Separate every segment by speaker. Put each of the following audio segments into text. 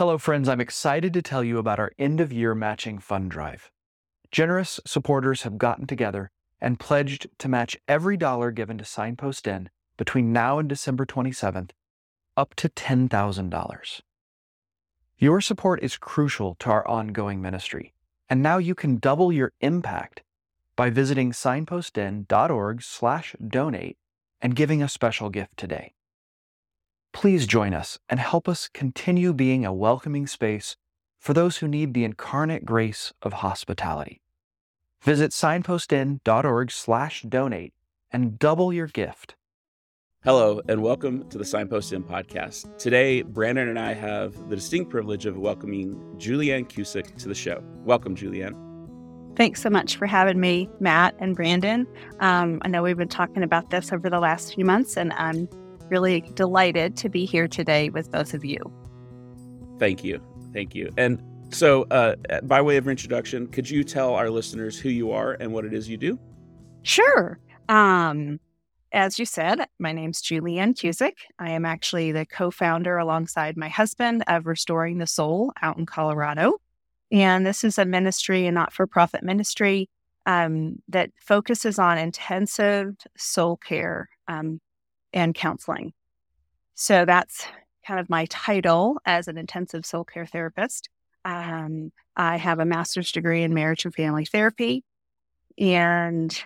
Speaker 1: Hello, friends. I'm excited to tell you about our end of year matching fund drive. Generous supporters have gotten together and pledged to match every dollar given to Signpost Inn between now and December 27th up to $10,000. Your support is crucial to our ongoing ministry, and now you can double your impact by visiting signpostinn.org/donate and giving a special gift today. Please join us and help us continue being a welcoming space for those who need the incarnate grace of hospitality. Visit signpostinn.org/donate and double your gift.
Speaker 2: Hello, and welcome to the Signpost Inn podcast. Today, Brandon and I have the distinct privilege of welcoming Julianne Cusick to the show. Welcome, Julianne.
Speaker 3: Thanks so much for having me, Matt and Brandon. Um, I know we've been talking about this over the last few months, and I'm really delighted to be here today with both of you.
Speaker 2: Thank you. Thank you. And so, uh, by way of introduction, could you tell our listeners who you are and what it is you do?
Speaker 3: Sure. Um, as you said, my name's Julianne Cusick. I am actually the co founder alongside my husband of Restoring the Soul out in Colorado. And this is a ministry, a not for profit ministry um, that focuses on intensive soul care um, and counseling. So that's kind of my title as an intensive soul care therapist. Um, I have a master's degree in marriage and family therapy. And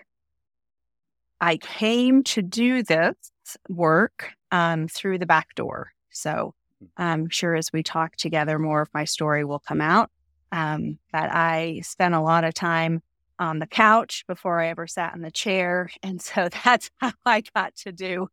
Speaker 3: I came to do this work um, through the back door. So I'm sure as we talk together, more of my story will come out. Um, but I spent a lot of time on the couch before I ever sat in the chair, and so that's how I got to do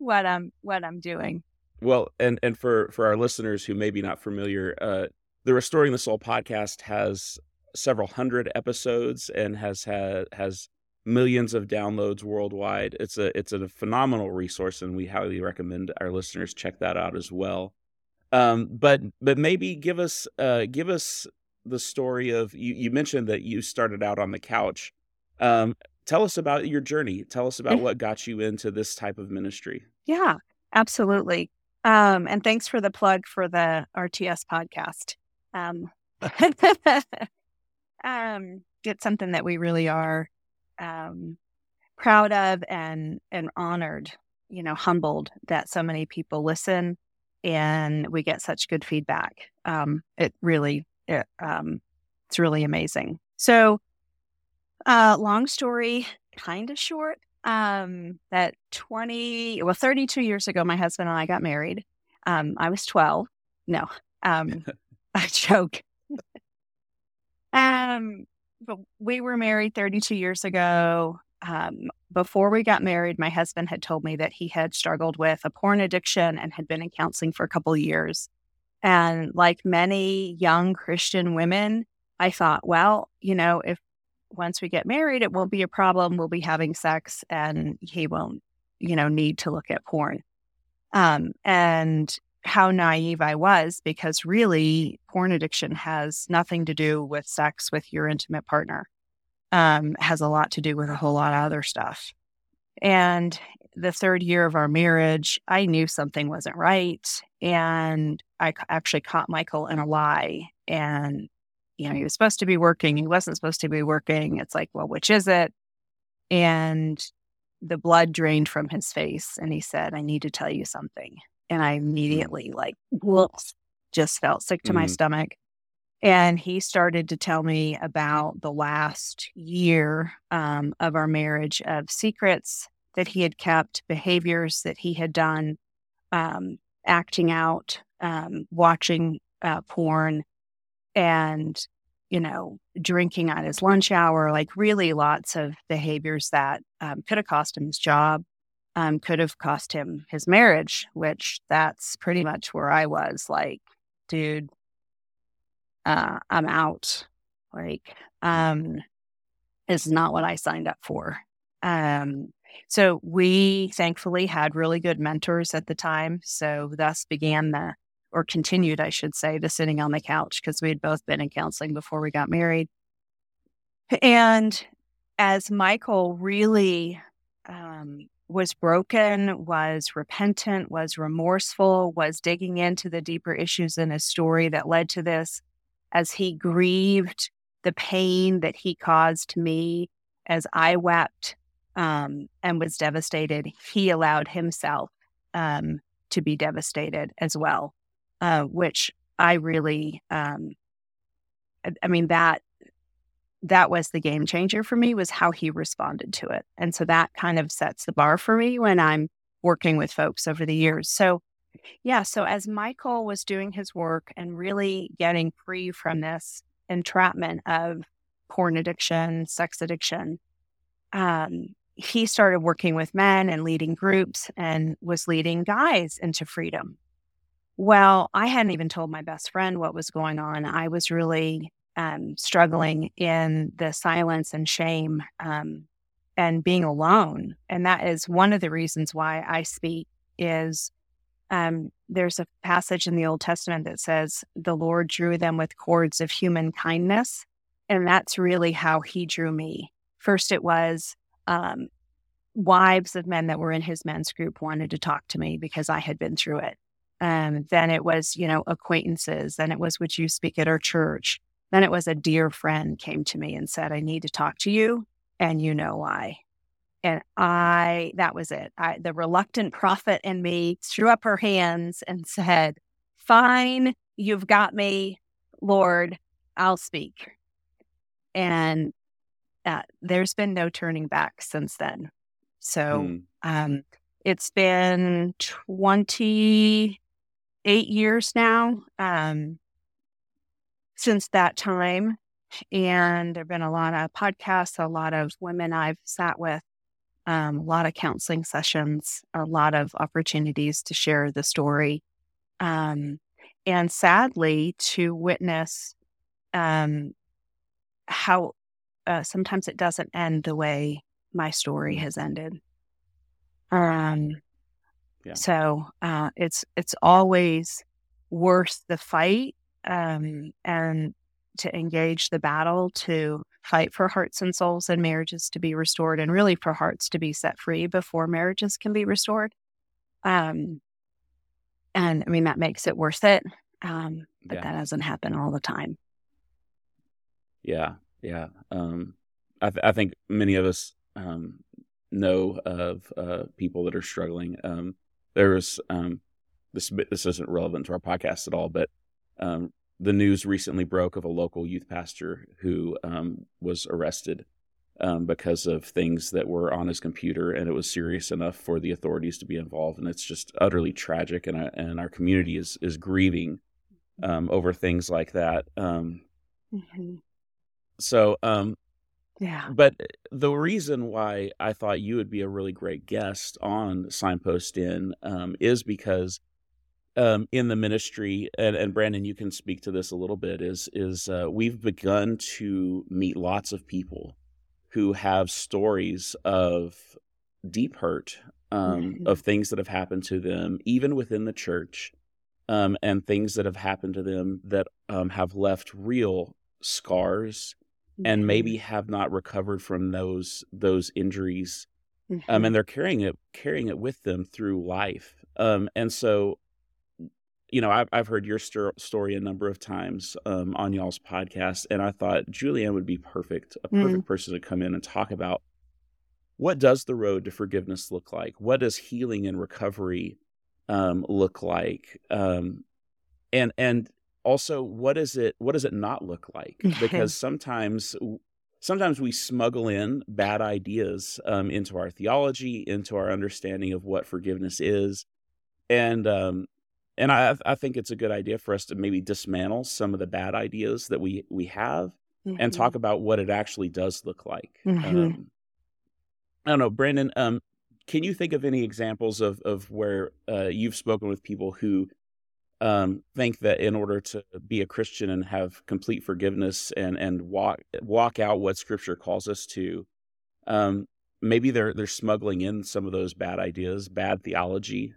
Speaker 3: what I'm what I'm doing.
Speaker 2: Well, and and for for our listeners who may be not familiar, uh, the Restoring the Soul podcast has several hundred episodes and has had has millions of downloads worldwide. It's a it's a phenomenal resource, and we highly recommend our listeners check that out as well. Um, but but maybe give us uh, give us the story of you. You mentioned that you started out on the couch. Um, tell us about your journey. Tell us about what got you into this type of ministry.
Speaker 3: Yeah, absolutely. Um, and thanks for the plug for the RTS podcast. Um, um, it's something that we really are um, proud of and and honored, you know, humbled that so many people listen and we get such good feedback. Um, it really, it, um, it's really amazing. So, uh, long story, kind of short. Um, that 20, well, 32 years ago, my husband and I got married. Um, I was 12. No, um, I joke. um, but we were married 32 years ago. Um, before we got married, my husband had told me that he had struggled with a porn addiction and had been in counseling for a couple years. And like many young Christian women, I thought, well, you know, if once we get married, it won't be a problem. We'll be having sex and he won't, you know, need to look at porn. Um, and how naive I was because really porn addiction has nothing to do with sex with your intimate partner. Um, has a lot to do with a whole lot of other stuff. And the third year of our marriage, I knew something wasn't right. And I actually caught Michael in a lie. And, you know, he was supposed to be working, he wasn't supposed to be working. It's like, well, which is it? And the blood drained from his face. And he said, I need to tell you something and I mm. immediately like whoops, just felt sick to mm. my stomach. And he started to tell me about the last year um, of our marriage of secrets that he had kept, behaviors that he had done, um, acting out, um, watching uh, porn, and, you know, drinking at his lunch hour, like really lots of behaviors that um, could have cost him his job, um, could have cost him his marriage, which that's pretty much where I was like, dude, uh, I'm out. Like, um, is not what I signed up for. Um, so we thankfully had really good mentors at the time. So thus began the, or continued, I should say, the sitting on the couch because we had both been in counseling before we got married. And as Michael really um, was broken, was repentant, was remorseful, was digging into the deeper issues in his story that led to this as he grieved the pain that he caused me as I wept um, and was devastated. He allowed himself um, to be devastated as well, uh, which I really, um, I, I mean, that that was the game changer for me was how he responded to it. And so that kind of sets the bar for me when I'm working with folks over the years. So, yeah, so as Michael was doing his work and really getting free from this entrapment of porn addiction, sex addiction, um, he started working with men and leading groups and was leading guys into freedom. Well, I hadn't even told my best friend what was going on. I was really um, struggling in the silence and shame um, and being alone. And that is one of the reasons why I speak is um, there's a passage in the Old Testament that says the Lord drew them with cords of human kindness. And that's really how he drew me. First, it was um, wives of men that were in his men's group wanted to talk to me because I had been through it. Um, then it was, you know, acquaintances. Then it was, would you speak at our church? Then it was a dear friend came to me and said, I need to talk to you. And you know why. And I, that was it. I, the reluctant prophet in me threw up her hands and said, Fine, you've got me, Lord, I'll speak. And uh, there's been no turning back since then. So mm. um, it's been 28 years now. Um, since that time. And there have been a lot of podcasts, a lot of women I've sat with, um, a lot of counseling sessions, a lot of opportunities to share the story. Um, and sadly, to witness um, how uh, sometimes it doesn't end the way my story has ended. Um, yeah. So uh, it's it's always worth the fight um, and to engage the battle to fight for hearts and souls and marriages to be restored and really for hearts to be set free before marriages can be restored um, and i mean that makes it worth it um, but yeah. that doesn't happen all the time
Speaker 2: yeah yeah um, I, th- I, think many of us um, know of uh, people that are struggling um, there was um, this this isn't relevant to our podcast at all but um, the news recently broke of a local youth pastor who um, was arrested um, because of things that were on his computer, and it was serious enough for the authorities to be involved. And it's just utterly tragic, and uh, and our community is is grieving um, over things like that. Um, mm-hmm. So, um,
Speaker 3: yeah.
Speaker 2: But the reason why I thought you would be a really great guest on Signpost Inn um, is because um, in the ministry, and, and, Brandon, you can speak to this a little bit. Is is uh, we've begun to meet lots of people who have stories of deep hurt, um, mm-hmm. of things that have happened to them, even within the church, um, and things that have happened to them that um, have left real scars, mm-hmm. and maybe have not recovered from those those injuries, mm-hmm. and they're carrying it carrying it with them through life. Um, and so you know, I've, I've heard your st- story a number of times um, on y'all's podcast, and I thought Julianne would be perfect, a perfect mm person to come in and talk about what does the road to forgiveness look like? What does healing and recovery um, look like? Um, and and also, what is it? What does it not look like? Because sometimes sometimes we smuggle in bad ideas um, into our theology, into our understanding of what forgiveness is, and um, and I I think it's a good idea for us to maybe dismantle some of the bad ideas that we we have mm-hmm. and talk about what it actually does look like. Mm-hmm. Um, I don't know, Brandon. Um, can you think of any examples of of where uh, you've spoken with people who um, think that in order to be a Christian and have complete forgiveness and and walk walk out what Scripture calls us to, um, maybe they're they're smuggling in some of those bad ideas, bad theology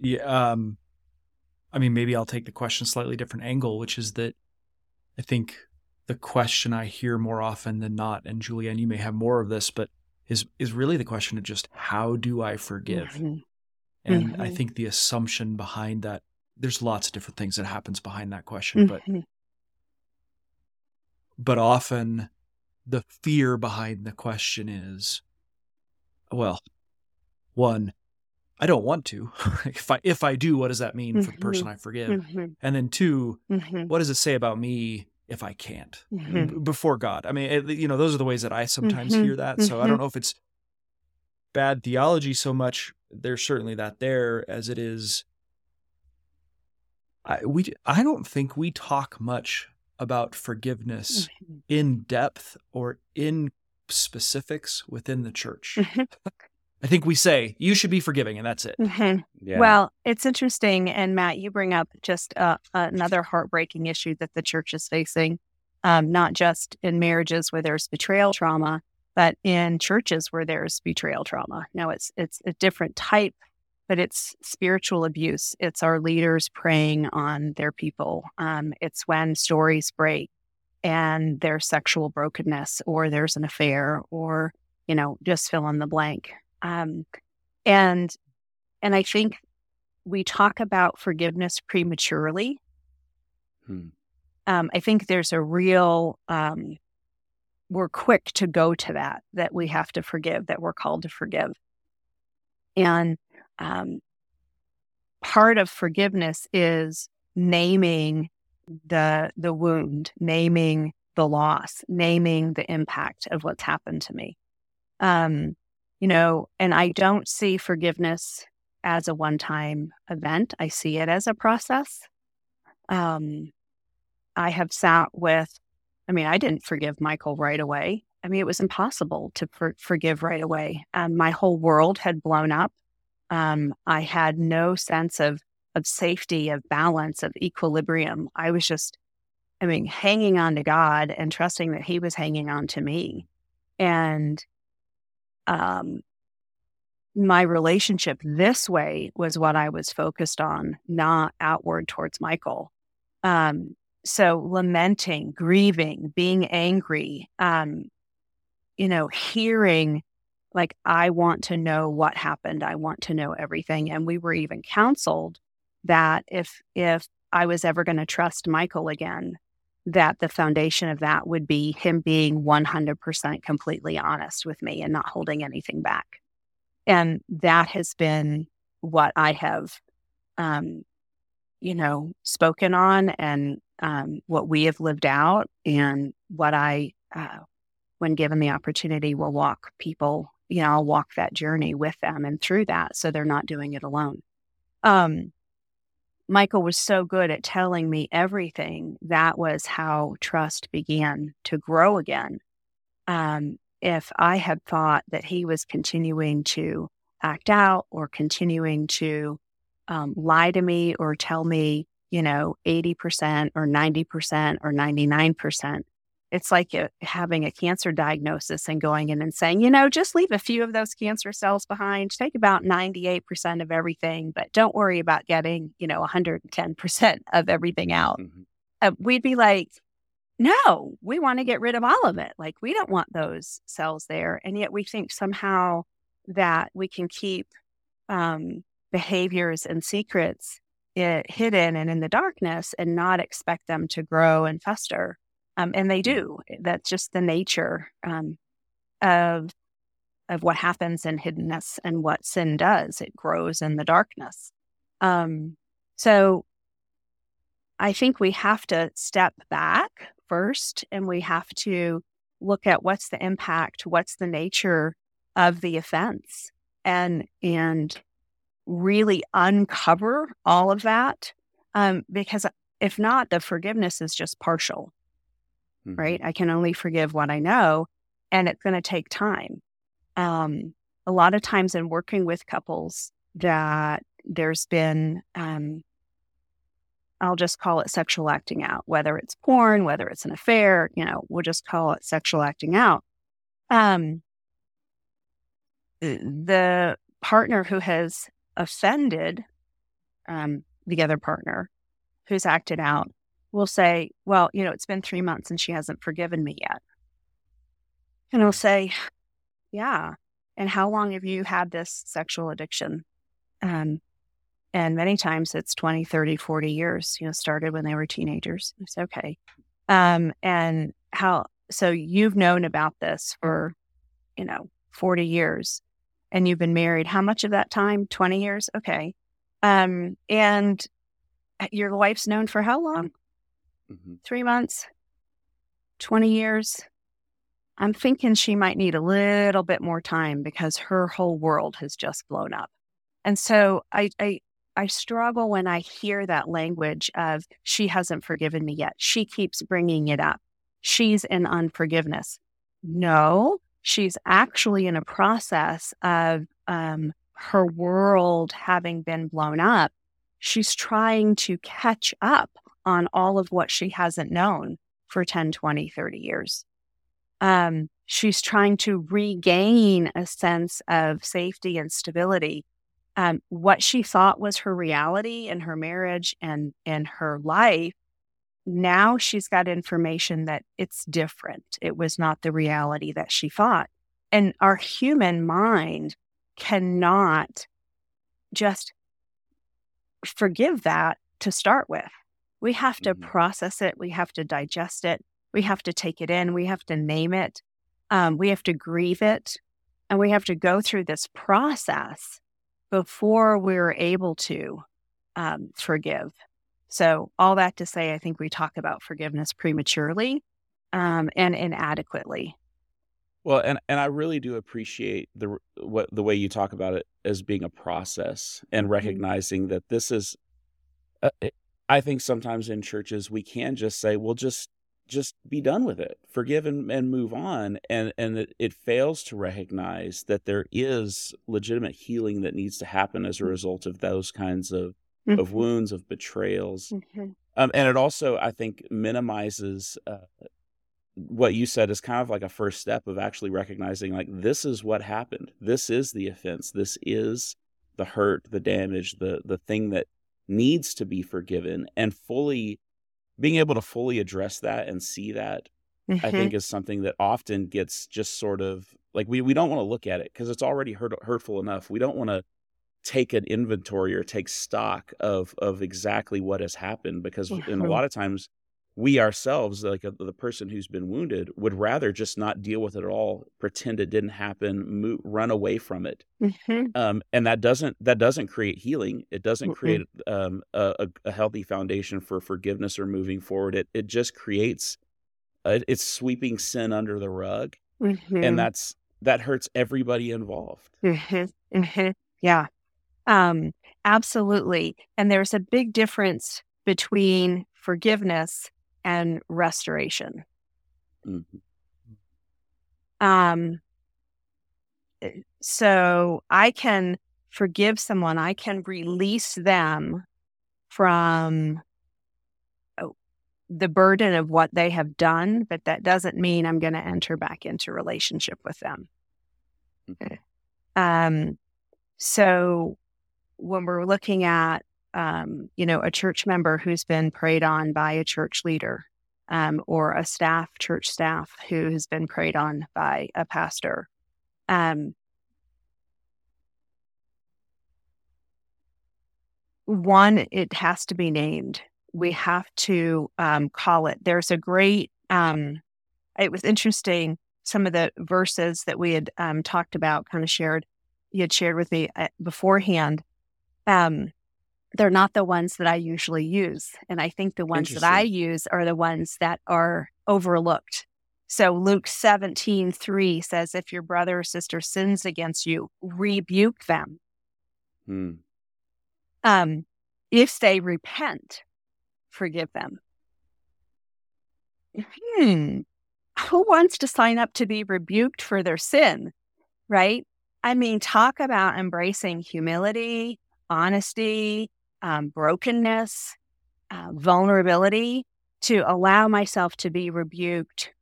Speaker 1: yeah, um, I mean, maybe I'll take the question slightly different angle, which is that I think the question I hear more often than not, and Julianne, you may have more of this, but is is really the question of just how do I forgive?
Speaker 3: Mm-hmm.
Speaker 1: And I
Speaker 3: Mhm.
Speaker 1: think the assumption behind that, there's lots of different things that happens behind that question, but
Speaker 3: Mhm.
Speaker 1: but often the fear behind the question is, well, one, I don't want to. if I if I do, what does that mean for the person I forgive?
Speaker 3: Mhm.
Speaker 1: And then two,
Speaker 3: Mhm.
Speaker 1: what does it say about me if I can't
Speaker 3: Mhm.
Speaker 1: before God? I mean, you know, those are the ways that I sometimes
Speaker 3: Mhm.
Speaker 1: hear that. So I don't know if it's bad theology so much. There's certainly that there as it is. I we I don't think we talk much about forgiveness
Speaker 3: Mhm.
Speaker 1: in depth or in specifics within the church.
Speaker 3: Mhm.
Speaker 1: I think we say you should be forgiving, and that's it.
Speaker 3: Mhm.
Speaker 2: Yeah.
Speaker 3: Well, it's interesting. And Matt, you bring up just uh, another heartbreaking issue that the church is facing, um, not just in marriages where there's betrayal trauma, but in churches where there's betrayal trauma. Now, it's it's a different type, but it's spiritual abuse. It's our leaders preying on their people. Um, it's when stories break and there's sexual brokenness, or there's an affair, or you know, just fill in the blank. Um, and and I think we talk about forgiveness prematurely.
Speaker 2: Hmm.
Speaker 3: Um, I think there's a real, um, we're quick to go to that, that we have to forgive, that we're called to forgive. And um, part of forgiveness is naming the the wound, naming the loss, naming the impact of what's happened to me. Um, you know, and I don't see forgiveness as a one time event. I see it as a process. Um, I have sat with, I mean, I didn't forgive Michael right away. I mean, it was impossible to for- forgive right away. Um, my whole world had blown up. Um, I had no sense of of safety, of balance, of equilibrium. I was just, I mean, hanging on to God and trusting that He was hanging on to me. And um, my relationship this way was what I was focused on, not outward towards Michael. Um, so lamenting, grieving, being angry, um, you know, hearing like, I want to know what happened. I want to know everything. And we were even counseled that if, if I was ever going to trust Michael again, that the foundation of that would be him being 100% completely honest with me and not holding anything back. And that has been what I have, um, you know, spoken on and um, what we have lived out and what I, uh, when given the opportunity, will walk people, you know, I'll walk that journey with them and through that so they're not doing it alone. Um, Michael was so good at telling me everything. That was how trust began to grow again. Um, if I had thought that he was continuing to act out or continuing to um, lie to me or tell me, you know, 80% or 90% or 99%, it's like uh, having a cancer diagnosis and going in and saying, you know, just leave a few of those cancer cells behind, take about 98% of everything, but don't worry about getting, you know, 110% of everything out.
Speaker 2: Mhm.
Speaker 3: Uh, we'd be like, no, we want to get rid of all of it. Like, we don't want those cells there. And yet we think somehow that we can keep um, behaviors and secrets eh, hidden and in the darkness and not expect them to grow and fester. Um, and they do. That's just the nature um, of of what happens in hiddenness and what sin does. It grows in the darkness. Um, so I think we have to step back first, and we have to look at what's the impact, what's the nature of the offense, and and really uncover all of that. Um, because if not, the forgiveness is just partial
Speaker 2: Mhm.
Speaker 3: right? I can only forgive what I know, and it's going to take time. Um, a lot of times in working with couples, that there's been, um, I'll just call it sexual acting out, whether it's porn, whether it's an affair, you know, we'll just call it sexual acting out. Um, the partner who has offended um, the other partner who's acted out will say, Well, you know, it's been three months and she hasn't forgiven me yet. And I'll say, Yeah. And how long have you had this sexual addiction? Um, and many times it's 20, 30, 40 years, you know, started when they were teenagers. It's okay. Um, and how, so you've known about this for, you know, 40 years and you've been married. How much of that time? 20 years? Okay. Um, and your wife's known for how long? Mm-hmm. Three months? 20 years? I'm thinking she might need a little bit more time because her whole world has just blown up. And so I, I, I struggle when I hear that language of she hasn't forgiven me yet. She keeps bringing it up. She's in unforgiveness. No, she's actually in a process of um, her world having been blown up. She's trying to catch up on all of what she hasn't known for 10, 20, 30 years um, she's trying to regain a sense of safety and stability. Um, what she thought was her reality in her marriage and in her life, now she's got information that it's different. It was not the reality that she thought. And our human mind cannot just forgive that to start with. We have to mm-hmm. process it, we have to digest it, we have to take it in, we have to name it, um, we have to grieve it, and we have to go through this process before we're able to um, forgive. So, all that to say, I think we talk about forgiveness prematurely um, and inadequately.
Speaker 2: Well, and and I really do appreciate the what the way you talk about it as being a process and mm-hmm. recognizing that this is. Uh, I think sometimes in churches we can just say, "Well, just just be done with it forgive and, and move on and and it, it, fails to recognize that there is legitimate healing that needs to happen as a mm-hmm. result of those kinds of mm-hmm. of wounds of betrayals mm-hmm. um, and it also i think minimizes uh, what you said is kind of like a first step of actually recognizing like this is what happened this is the offense this is the hurt the damage the the thing that needs to be forgiven and fully being able to fully address that and see that mm-hmm. i think is something that often gets just sort of like we, we don't want to look at it because it's already hurt, hurtful enough we don't want to take an inventory or take stock of of exactly what has happened because in a lot of times we ourselves like a, uh, the person who's been wounded would rather just not deal with it at all pretend it didn't happen move, run away from it mm-hmm. um, and that doesn't that doesn't create healing it doesn't create um, a, a, healthy foundation for forgiveness or moving forward it it just creates uh, it's sweeping sin under the rug mm-hmm. and that's that hurts everybody involved
Speaker 3: mm-hmm. Mm-hmm. yeah um, absolutely and there's a big difference between forgiveness and restoration. Mm-hmm. Um, eh, so I can forgive someone, I can release them from oh, the burden of what they have done, but that doesn't mean I'm going to enter back into relationship with them. Mm-hmm. Um, so when we're looking at um, you know, a church member who's been preyed on by a church leader, um, or a staff, church staff who has been preyed on by a pastor. Um, one, it has to be named. We have to um, call it. There's a great. Um, it was interesting. Some of the verses that we had um, talked about, kind of shared, you had shared with me uh, beforehand. Um, they're not the ones that I usually use. And I think the ones that I use are the ones that are overlooked. So Luke 17, 3 says, if your brother or sister sins against you, rebuke them. Hmm. Um, if they repent, forgive them. Hmm. Who wants to sign up to be rebuked for their sin? Right? I mean, talk about embracing humility, honesty, um, brokenness, uh, vulnerability to allow myself to be rebuked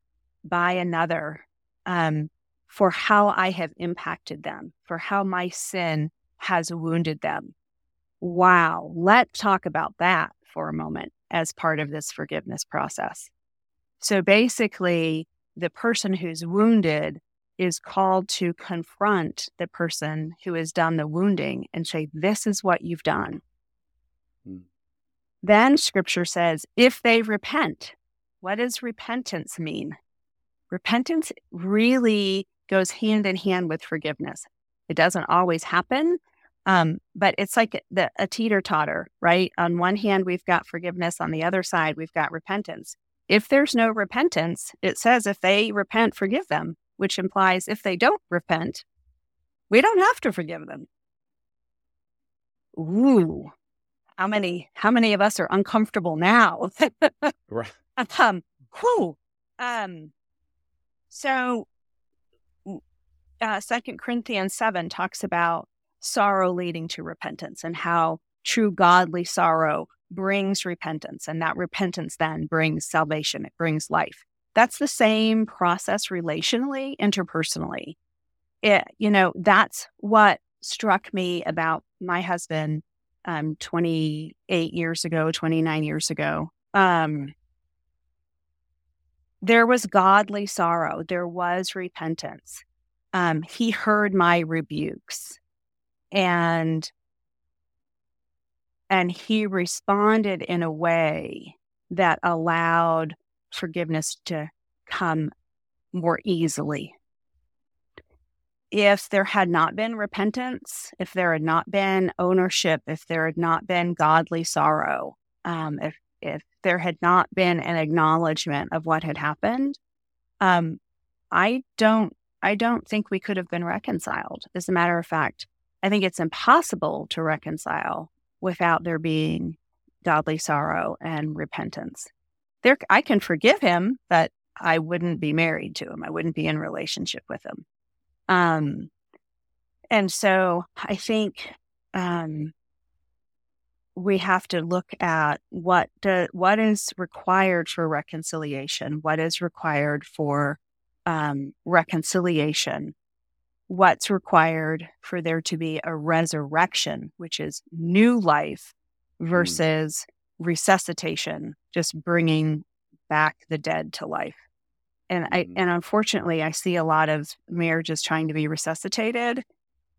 Speaker 3: by another um, for how I have impacted them, for how my sin has wounded them. Wow, let's talk about that for a moment as part of this forgiveness process. So basically, the person who's wounded is called to confront the person who has done the wounding and say, This is what you've done. Hmm. Then scripture says, if they repent, what does repentance mean? Repentance really goes hand in hand with forgiveness. It doesn't always happen, um, but it's like the, a teeter totter, right? On one hand, we've got forgiveness. On the other side, we've got repentance. If there's no repentance, it says if they repent, forgive them, which implies if they don't repent, we don't have to forgive them. Ooh, how many how many of us are uncomfortable now?
Speaker 2: right.
Speaker 3: Um, whew. Um, so uh, Second Corinthians seven talks about sorrow leading to repentance and how true godly sorrow brings repentance, and that repentance then brings salvation. It brings life. That's the same process relationally, interpersonally. It, you know, that's what struck me about my husband um, 28 years ago, 29 years ago. Um, there was godly sorrow, there was repentance. Um, he heard my rebukes and and he responded in a way that allowed forgiveness to come more easily if there had not been repentance, if there had not been ownership, if there had not been godly sorrow, um, if if there had not been an acknowledgement of what had happened, um, I don't I don't think we could have been reconciled. As a matter of fact, I think it's impossible to reconcile without there being godly sorrow and repentance. There, I can forgive him, but I wouldn't be married to him. I wouldn't be in relationship with him. Um, and so I think um, we have to look at what do, what is required for reconciliation, what is required for um, reconciliation, what's required for there to be a resurrection, which is new life, mm. versus mm. Resuscitation, just bringing back the dead to life and I mm-hmm. and unfortunately I see a lot of marriages trying to be resuscitated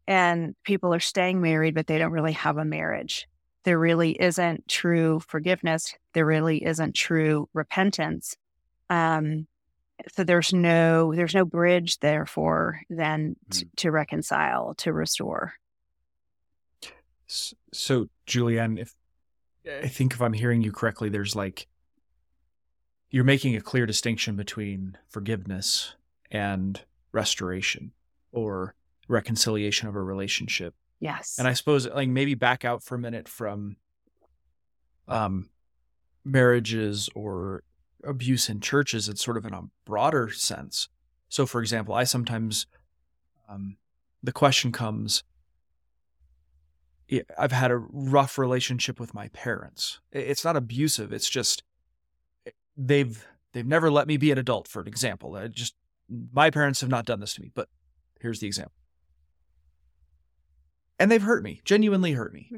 Speaker 3: and people are staying married but they don't really have a marriage. There really isn't true forgiveness. There really isn't true repentance. Um, so there's no there's no bridge therefore then t- mm. to reconcile to restore.
Speaker 1: So Julianne, if I think if I'm hearing you correctly, there's like you're making a clear distinction between forgiveness and restoration or reconciliation of a relationship.
Speaker 3: Yes.
Speaker 1: And I suppose like maybe back out for a minute from um marriages or abuse in churches, it's sort of in a broader sense. So for example, I sometimes um the question comes I've had a rough relationship with my parents. It's not abusive, it's just they've they've never let me be an adult for an example I just my parents have not done this to me but here's the example and they've hurt me genuinely hurt me mm-hmm.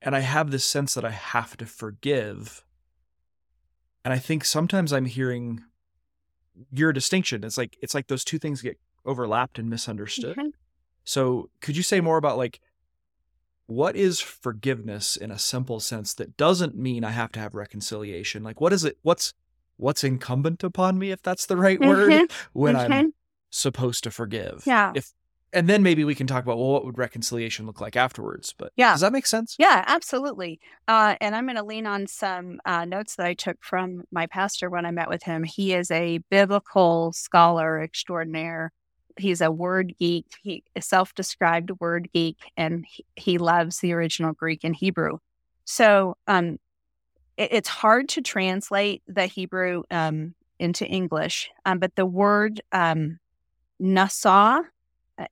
Speaker 1: and i have this sense that i have to forgive and i think sometimes i'm hearing your distinction it's like it's like those two things get overlapped and misunderstood mm-hmm. so could you say more about like what is forgiveness in a simple sense that doesn't mean I have to have reconciliation? Like what is it what's what's incumbent upon me if that's the right word mm-hmm. when mm-hmm. I'm supposed to forgive?
Speaker 3: Yeah.
Speaker 1: If and then maybe we can talk about well what would reconciliation look like afterwards but
Speaker 3: yeah
Speaker 1: does that make sense
Speaker 3: yeah absolutely uh, and i'm going to lean on some uh, notes that i took from my pastor when i met with him he is a biblical scholar extraordinaire he's a word geek. He self-described word geek, and he, he loves the original Greek and Hebrew. So um, it, it's hard to translate the Hebrew um, into English, um, but the word um, nasa,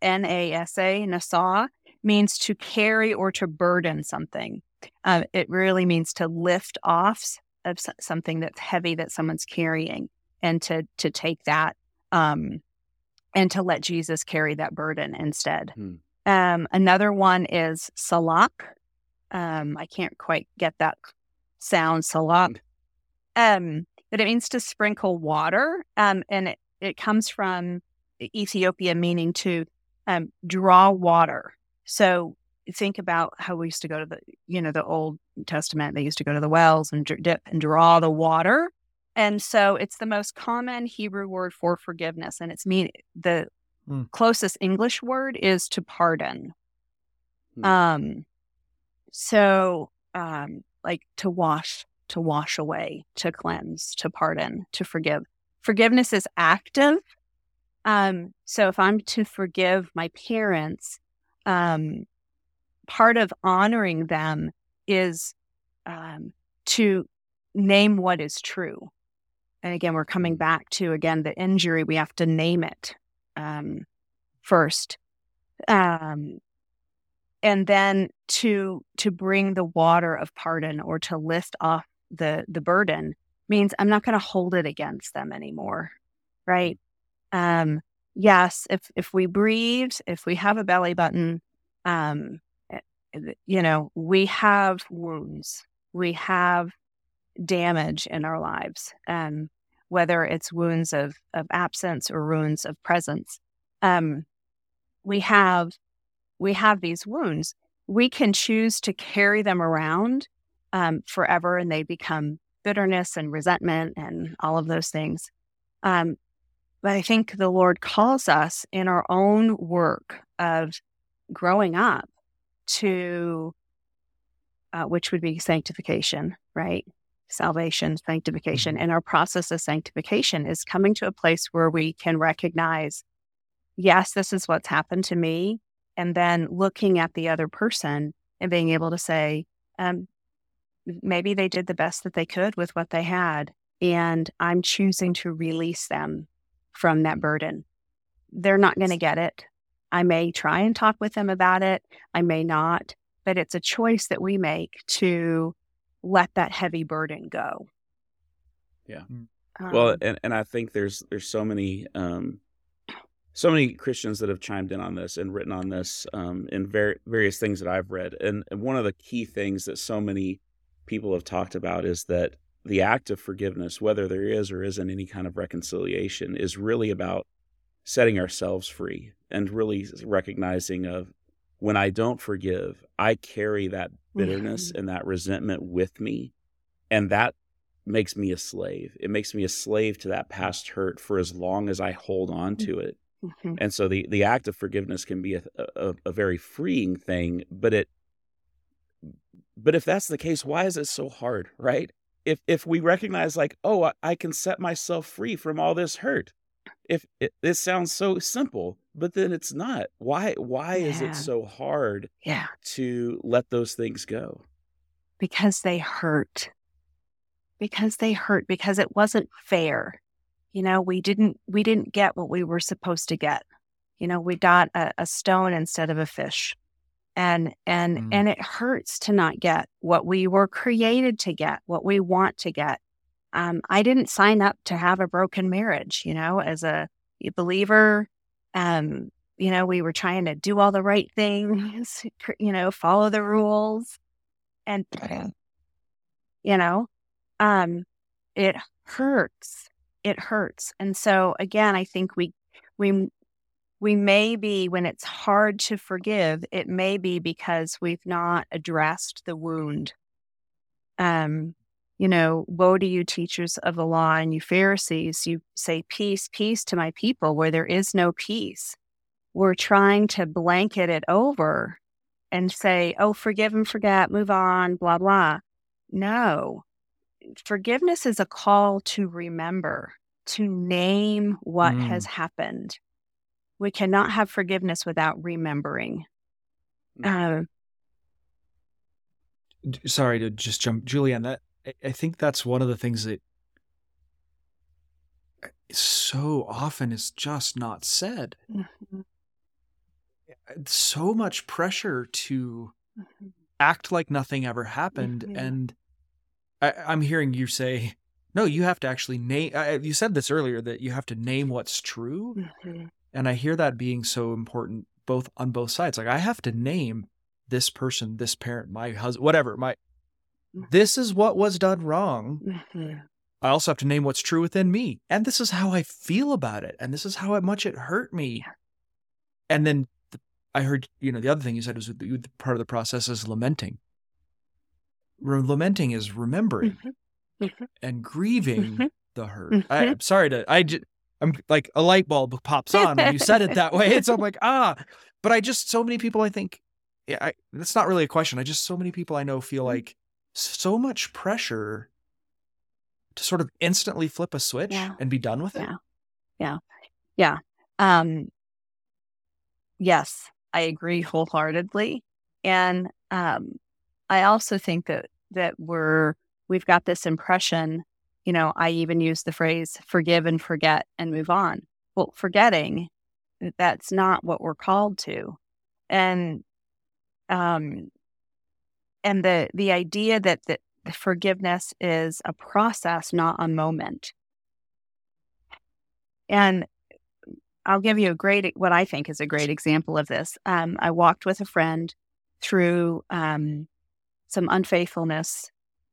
Speaker 3: N A S A, nasa, means to carry or to burden something. Uh, it really means to lift off of something that's heavy that someone's carrying, and to to take that um, and to let Jesus carry that burden instead. Hmm. Um, another one is salak. Um, I can't quite get that sound, salak. Um, but it means to sprinkle water. Um, and it, it comes from Ethiopia meaning to um, draw water. So think about how we used to go to the, you know, the Old Testament. They used to go to the wells and dip and draw the water. And so it's the most common Hebrew word for forgiveness. And it's mean the mm. closest English word is to pardon. Mm. Um, so, um, like to wash, to wash away, to cleanse, to pardon, to forgive. Forgiveness is active. Um, so if I'm to forgive my parents, um, part of honoring them is um, to name what is true. And again, we're coming back to again the injury. We have to name it um, first, um, and then to to bring the water of pardon or to lift off the the burden means I'm not going to hold it against them anymore, right? Um, yes, if if we breathe, if we have a belly button, um, you know, we have wounds, we have damage in our lives, um, whether it's wounds of, of absence or wounds of presence. Um, we have we have these wounds. We can choose to carry them around um, forever, and they become bitterness and resentment and all of those things. Um, but I think the Lord calls us in our own work of growing up to uh, which would be sanctification, right? Salvation, sanctification. Mm-hmm. And our process of sanctification is coming to a place where we can recognize, yes, this is what's happened to me. And then looking at the other person and being able to say, um, maybe they did the best that they could with what they had. And I'm choosing to release them from that burden. They're not going to get it. I may try and talk with them about it. I may not, but it's a choice that we make to let that heavy burden go.
Speaker 2: Yeah. Mm. Um, well, and, and I think there's there's so many um, so many Christians that have chimed in on this and written on this um, in ver- various things that I've read, and, and one of the key things that so many people have talked about is that the act of forgiveness, whether there is or isn't any kind of reconciliation, is really about setting ourselves free and really recognizing of when I don't forgive, I carry that bitterness and that resentment with me. And that makes me a slave. It makes me a slave to that past hurt for as long as I hold on to it. Mm-hmm. And so the, the act of forgiveness can be a, a, a very freeing thing, but it, but if that's the case, why is it so hard, right? If if we recognize like, oh, I, I can set myself free from all this hurt, if it, it sounds so simple, but then it's not. Why why yeah. is it so hard
Speaker 3: yeah.
Speaker 2: to let those things go?
Speaker 3: Because they hurt. Because they hurt because it wasn't fair. You know, we didn't we didn't get what we were supposed to get. You know, we got a, a stone instead of a fish. And and mm. and it hurts to not get what we were created to get, what we want to get um, I didn't sign up to have a broken marriage, you know, as a believer. Um, you know, we were trying to do all the right things, you know, follow the rules. And, you know, um, it hurts. It hurts. And so again, I think we, we, we may be, when it's hard to forgive, it may be because we've not addressed the wound. Um, you know, woe to you, teachers of the law, and you Pharisees, you say peace, peace to my people, where there is no peace. We're trying to blanket it over and say, oh, forgive and forget, move on, blah, blah. No. Forgiveness is a call to remember, to name what mm. has happened. We cannot have forgiveness without remembering. Uh,
Speaker 1: Sorry to just jump, Julianne. That I think that's one of the things that so often is just not said. Mm-hmm. So much pressure to mm-hmm. act like nothing ever happened. Mm-hmm. And I, am hearing you say, no, you have to actually name. Uh, you said this earlier that you have to name what's true. Mm-hmm. And I hear that being so important both on both sides. Like I have to name this person, this parent, my husband, whatever, my this is what was done wrong. Mm-hmm. I also have to name what's true within me. And this is how I feel about it. And this is how much it hurt me. And then the, I heard, you know, the other thing you said was part of the process is lamenting. Lamenting is remembering mm-hmm. Mm-hmm. and grieving mm-hmm. the hurt. I, am sorry to, I just, I'm like a light bulb pops on when you said it that way. And so I'm like, ah, but I just, so many people, I think, yeah, I, that's not really a question. I just, so many people I know feel like so much pressure to sort of instantly flip a switch yeah. and be done with
Speaker 3: it. Yeah. Yeah. Yeah. Um, yes, I agree wholeheartedly. And um, I also think that that we're we've got this impression, you know, I even use the phrase forgive and forget and move on. Well, forgetting that's not what we're called to. And um and the the idea that that forgiveness is a process, not a moment. And I'll give you a great, what I think is a great example of this. Um, I walked with a friend through um, some unfaithfulness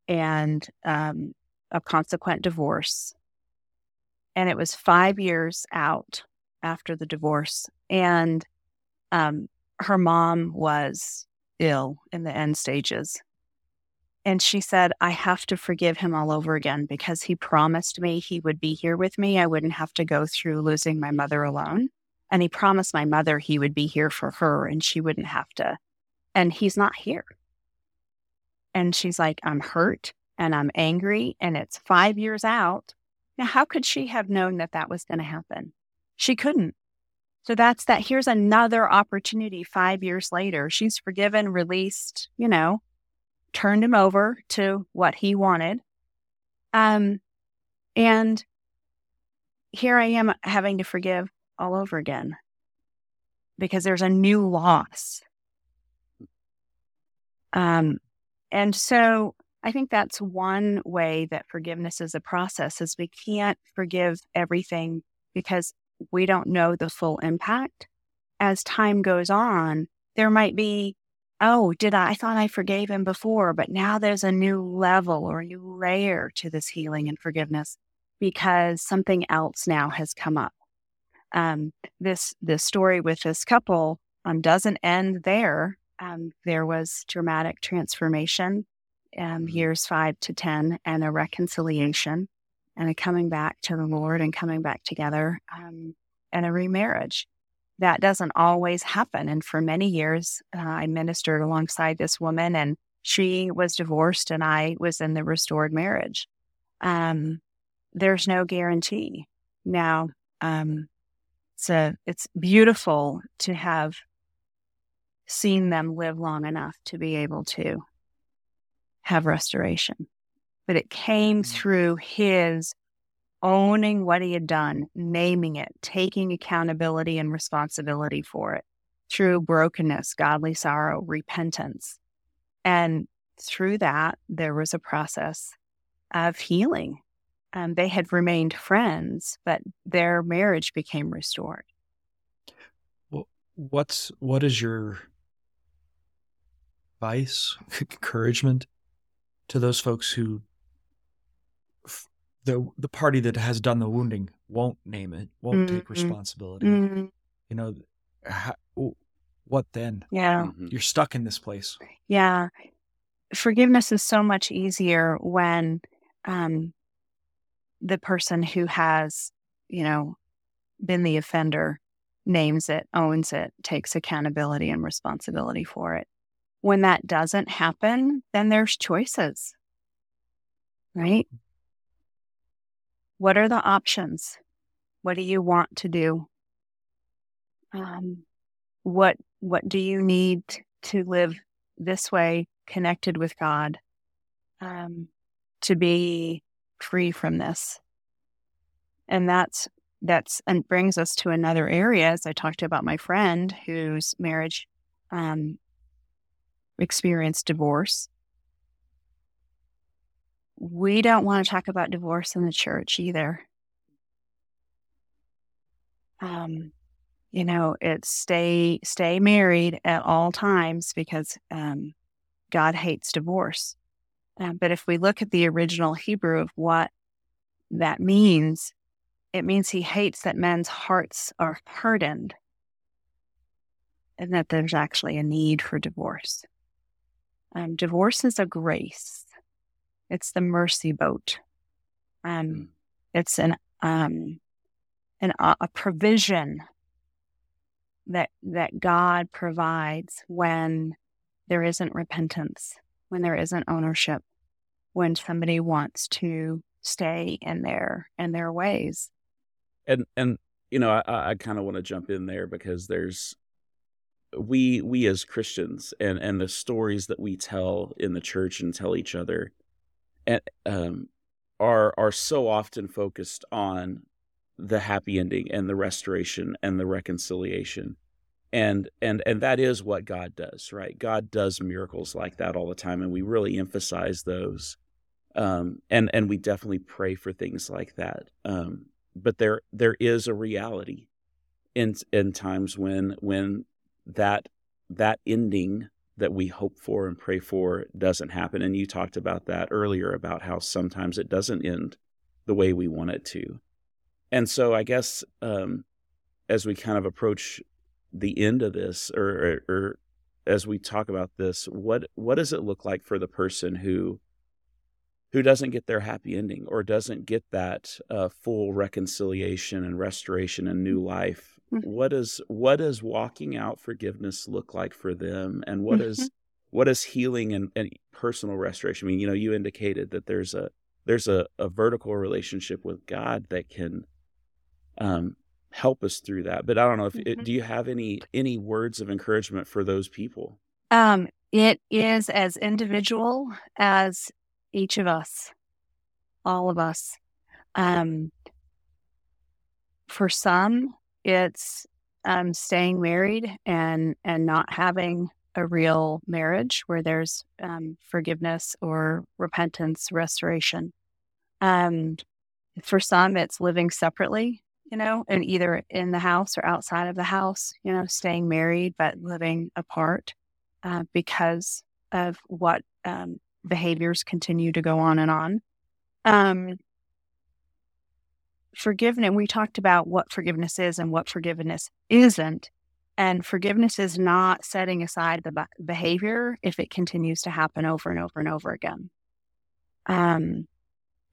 Speaker 3: and um, a consequent divorce. And it was five years out after the divorce. And um, her mom was ill in the end stages. And she said, I have to forgive him all over again because he promised me he would be here with me. I wouldn't have to go through losing my mother alone. And he promised my mother he would be here for her and she wouldn't have to. And he's not here. And she's like, I'm hurt and I'm angry and it's five years out. Now, how could she have known that that was going to happen? She couldn't. So that's that. Here's another opportunity five years later. She's forgiven, released, you know, turned him over to what he wanted. Um, and here I am having to forgive all over again because there's a new loss. Um, and so I think that's one way that forgiveness is a process is we can't forgive everything because we don't know the full impact. As time goes on, there might be oh, did I? I thought I forgave him before, but now there's a new level or a new layer to this healing and forgiveness because something else now has come up. Um, this this story with this couple um, doesn't end there. Um, there was dramatic transformation, um, mm-hmm. years five to ten, and a reconciliation, and a coming back to the Lord and coming back together, um, and a remarriage that doesn't always happen. And for many years, uh, I ministered alongside this woman, and she was divorced, and I was in the restored marriage. Um, there's no guarantee. Now, um, so it's beautiful to have seen them live long enough to be able to have restoration. But it came mm-hmm. through his owning what he had done, naming it, taking accountability and responsibility for it through brokenness, godly sorrow, repentance. And through that, there was a process of healing. Um, they had remained friends, but their marriage became restored.
Speaker 1: Well, what's what is your advice, encouragement to those folks who the the party that has done the wounding won't name it, won't mm-hmm. take responsibility. Mm-hmm. You know, how, what then?
Speaker 3: Yeah,
Speaker 1: mm-hmm. you're stuck in this place.
Speaker 3: Yeah, forgiveness is so much easier when um, the person who has, you know, been the offender names it, owns it, takes accountability and responsibility for it. When that doesn't happen, then there's choices, right? What are the options? What do you want to do? Um, what what do you need to live this way, connected with God, um, to be free from this? And that's that's and brings us to another area. As I talked about my friend whose marriage um, experienced divorce, we don't want to talk about divorce in the church either. Um, you know, it's stay stay married at all times because um, God hates divorce. Um, but if we look at the original Hebrew of what that means it means he hates that men's hearts are hardened and that there's actually a need for divorce. Um, divorce is a grace. It's the mercy boat. Um, hmm. it's an um, an uh, a provision that that God provides when there isn't repentance, when there isn't ownership, when somebody wants to stay in their in their ways.
Speaker 2: And and you know, I, I kind of want to jump in there because there's we we as Christians and and the stories that we tell in the church and tell each other um are are so often focused on the happy ending and the restoration and the reconciliation. And and and that is what god does right? God does miracles like that all the time and we really emphasize those. Um and and we definitely pray for things like that. Um but there there is a reality in in times when when that that ending that we hope for and pray for doesn't happen. And you talked about that earlier about how sometimes it doesn't end the way we want it to. And so i guess um as we kind of approach the end of this or, or, or as we talk about this what what does it look like for the person who who doesn't get their happy ending or doesn't get that uh, full reconciliation and restoration and new life mm-hmm. what is what does walking out forgiveness look like for them and what mm-hmm. is what is healing and, and personal restoration i mean you know you indicated that there's a there's a, a vertical relationship with god that can um, help us through that. But I don't know if mm-hmm. it, do you have any any words of encouragement for those people?
Speaker 3: Um, it is as individual as each of us, all of us. Um, for some, it's um, staying married and and not having a real marriage where there's um, forgiveness or repentance, restoration. Um, for some, it's living separately you know, and either in the house or outside of the house, you know, staying married but living apart uh, because of what um, behaviors continue to go on and on. Forgiveness, we talked about what forgiveness is and what forgiveness isn't. And forgiveness is not setting aside the behavior if it continues to happen over and over and over again. Um,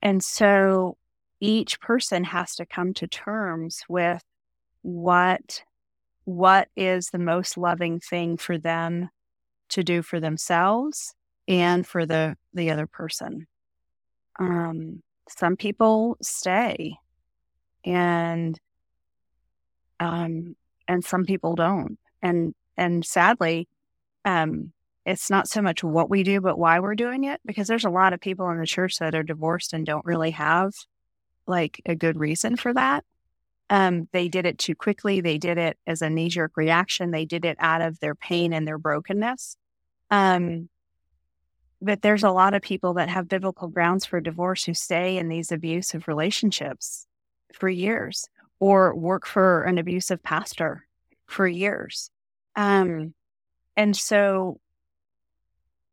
Speaker 3: and so each person has to come to terms with what what is the most loving thing for them to do for themselves and for the the other person um some people stay and um and some people don't and and sadly um it's not so much what we do but why we're doing it because there's a lot of people in the church that are divorced and don't really have like a good reason for that. Um, they did it too quickly. They did it as a knee jerk reaction. They did it out of their pain and their brokenness. Um, but there's a lot of people that have biblical grounds for divorce who stay in these abusive relationships for years or work for an abusive pastor for years. Um, and so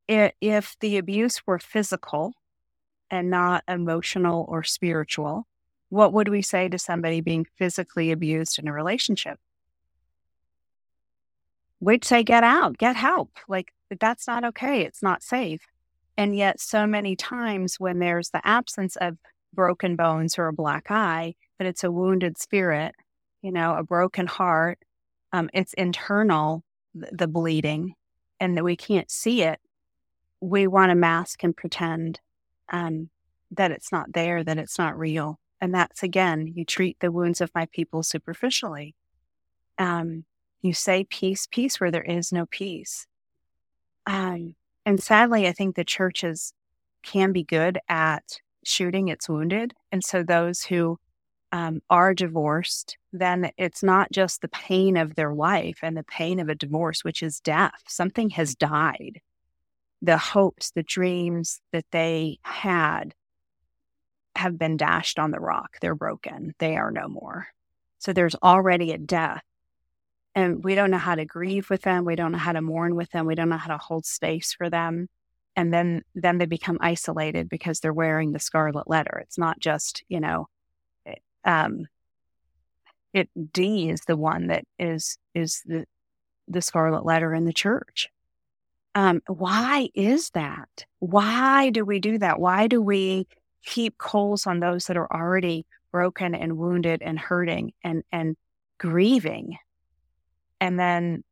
Speaker 3: it, if the abuse were physical, and not emotional or spiritual, what would we say to somebody being physically abused in a relationship? We'd say, get out, get help. Like, that's not okay. It's not safe. And yet, so many times when there's the absence of broken bones or a black eye, but it's a wounded spirit, you know, a broken heart, um, it's internal, the bleeding, and that we can't see it. We want to mask and pretend um, that it's not there, that it's not real. And that's again, you treat the wounds of my people superficially. Um, you say peace, peace where there is no peace. Um, and sadly, I think the churches can be good at shooting its wounded. And so those who um, are divorced, then it's not just the pain of their life and the pain of a divorce, which is death. Something has died the hopes, the dreams that they had have been dashed on the rock. They're broken. They are no more. So there's already a death. And we don't know how to grieve with them. We don't know how to mourn with them. We don't know how to hold space for them. and then then they become isolated because they're wearing the scarlet letter. It's not just you know, um, it D is the one that is is the the scarlet letter in the church. Um, why is that? Why do we do that? Why do we heap coals on those that are already broken and wounded and hurting and and grieving? And then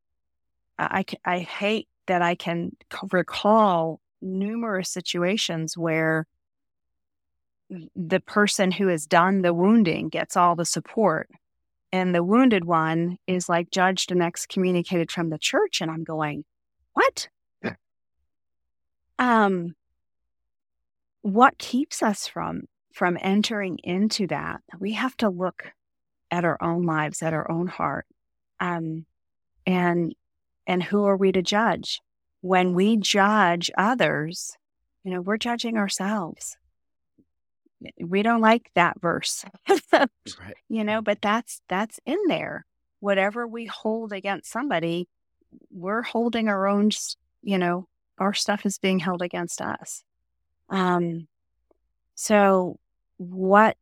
Speaker 3: I I hate that I can recall numerous situations where the person who has done the wounding gets all the support and the wounded one is like judged and excommunicated from the church and i'm going what yeah. um what keeps us from from entering into that we have to look at our own lives at our own heart um and and who are we to judge when we judge others, you know, we're judging ourselves. We don't like that verse. right. You know, but that's that's in there. Whatever we hold against somebody, we're holding our own, you know, our stuff is being held against us. Um so what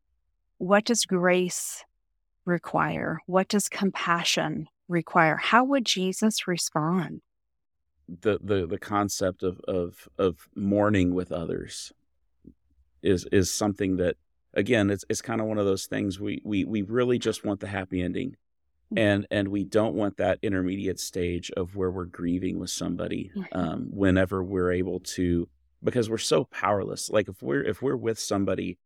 Speaker 3: what does grace require? What does compassion require? How would Jesus respond?
Speaker 2: the the the concept of of of mourning with others is is something that again it's it's kind of one of those things we we we really just want the happy ending mm. and and we don't want that intermediate stage of where we're grieving with somebody mm-hmm. um, whenever we're able to because we're so powerless like if we're if we're with somebody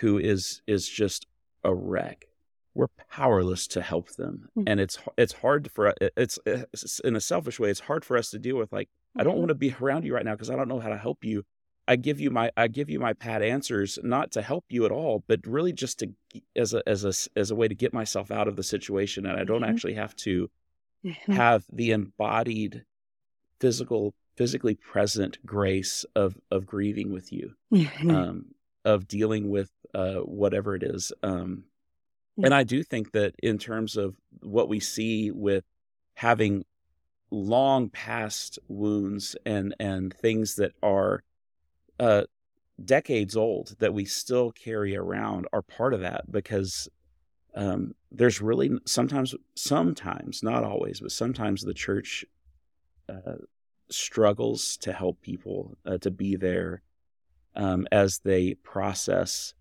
Speaker 2: who is is just a wreck we're powerless to help them mm-hmm. and it's it's hard for it's, it's, in a selfish way it's hard for us to deal with like mm-hmm. i don't mm-hmm. want to be around you right now because i don't know how to help you i give you my i give you my pat answers not to help you at all but really just to as a as a as a way to get myself out of the situation and i don't mm-hmm. actually have to mm-hmm. have the embodied physical physically present grace of of grieving with you mm-hmm. um of dealing with uh whatever it is um and I do think that in terms of what we see with having long past wounds and and things that are uh, decades old that we still carry around are part of that because um, there's really sometimes sometimes not always but sometimes the church uh, struggles to help people uh, to be there um, as they process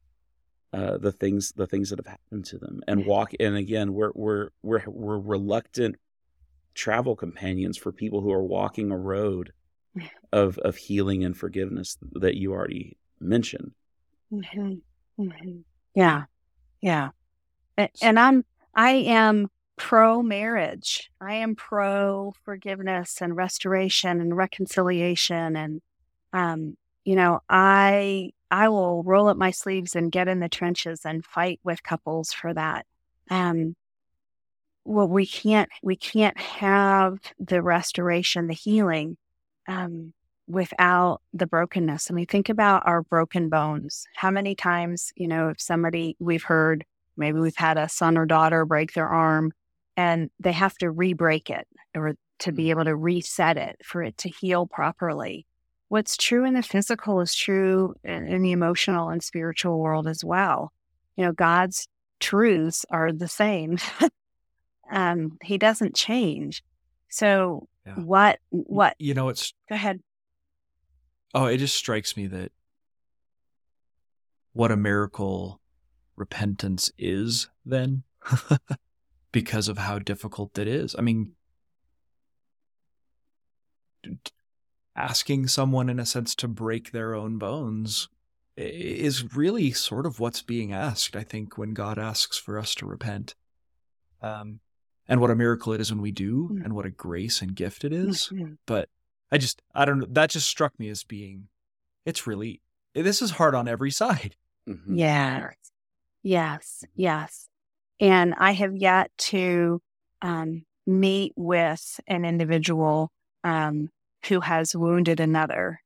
Speaker 2: uh, the things the things that have happened to them and walk and again we're we're we're we're reluctant travel companions for people who are walking a road of of healing and forgiveness that you already mentioned
Speaker 3: mm-hmm. Mm-hmm. yeah yeah and i'm i am pro marriage i am pro forgiveness and restoration and reconciliation and um you know i I will roll up my sleeves and get in the trenches and fight with couples for that. Um, well, we can't we can't have the restoration, the healing, um, without the brokenness. I mean, think about our broken bones. How many times, you know, if somebody we've heard, maybe we've had a son or daughter break their arm, and they have to re-break it or to be mm. able to reset it for it to heal properly what's true in the physical is true in, in the emotional and spiritual world as well. You know, God's truths are the same. um, he doesn't change. So yeah. what what
Speaker 1: you know it's
Speaker 3: go ahead.
Speaker 1: Oh, it just strikes me that what a miracle repentance is then because of how difficult it is. I mean asking someone, in a sense, to break their own bones is really sort of what's being asked, I think, when God asks for us to repent. Um, and what a miracle it is when we do, mm-hmm. and what a grace and gift it is. Mm-hmm. But I just, I don't know, that just struck me as being, it's really, this is hard on every side.
Speaker 3: Mm-hmm. Yeah. Yes. Yes. And I have yet to um, meet with an individual um, who has wounded another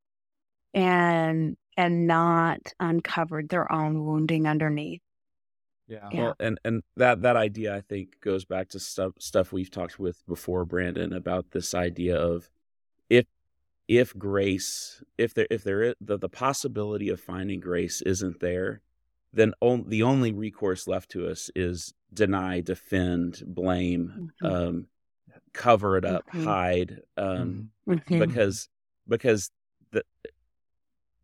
Speaker 3: and and not uncovered their own wounding underneath.
Speaker 2: Yeah. yeah. Well, and and that that idea I think goes back to stuff stuff we've talked with before Brandon about this idea of if if grace, if there if there is the, the possibility of finding grace isn't there, then on, the only recourse left to us is deny, defend, blame,
Speaker 3: Mhm.
Speaker 2: um, cover it up,
Speaker 3: Mhm.
Speaker 2: hide, um,
Speaker 3: Mhm.
Speaker 2: because because the, there,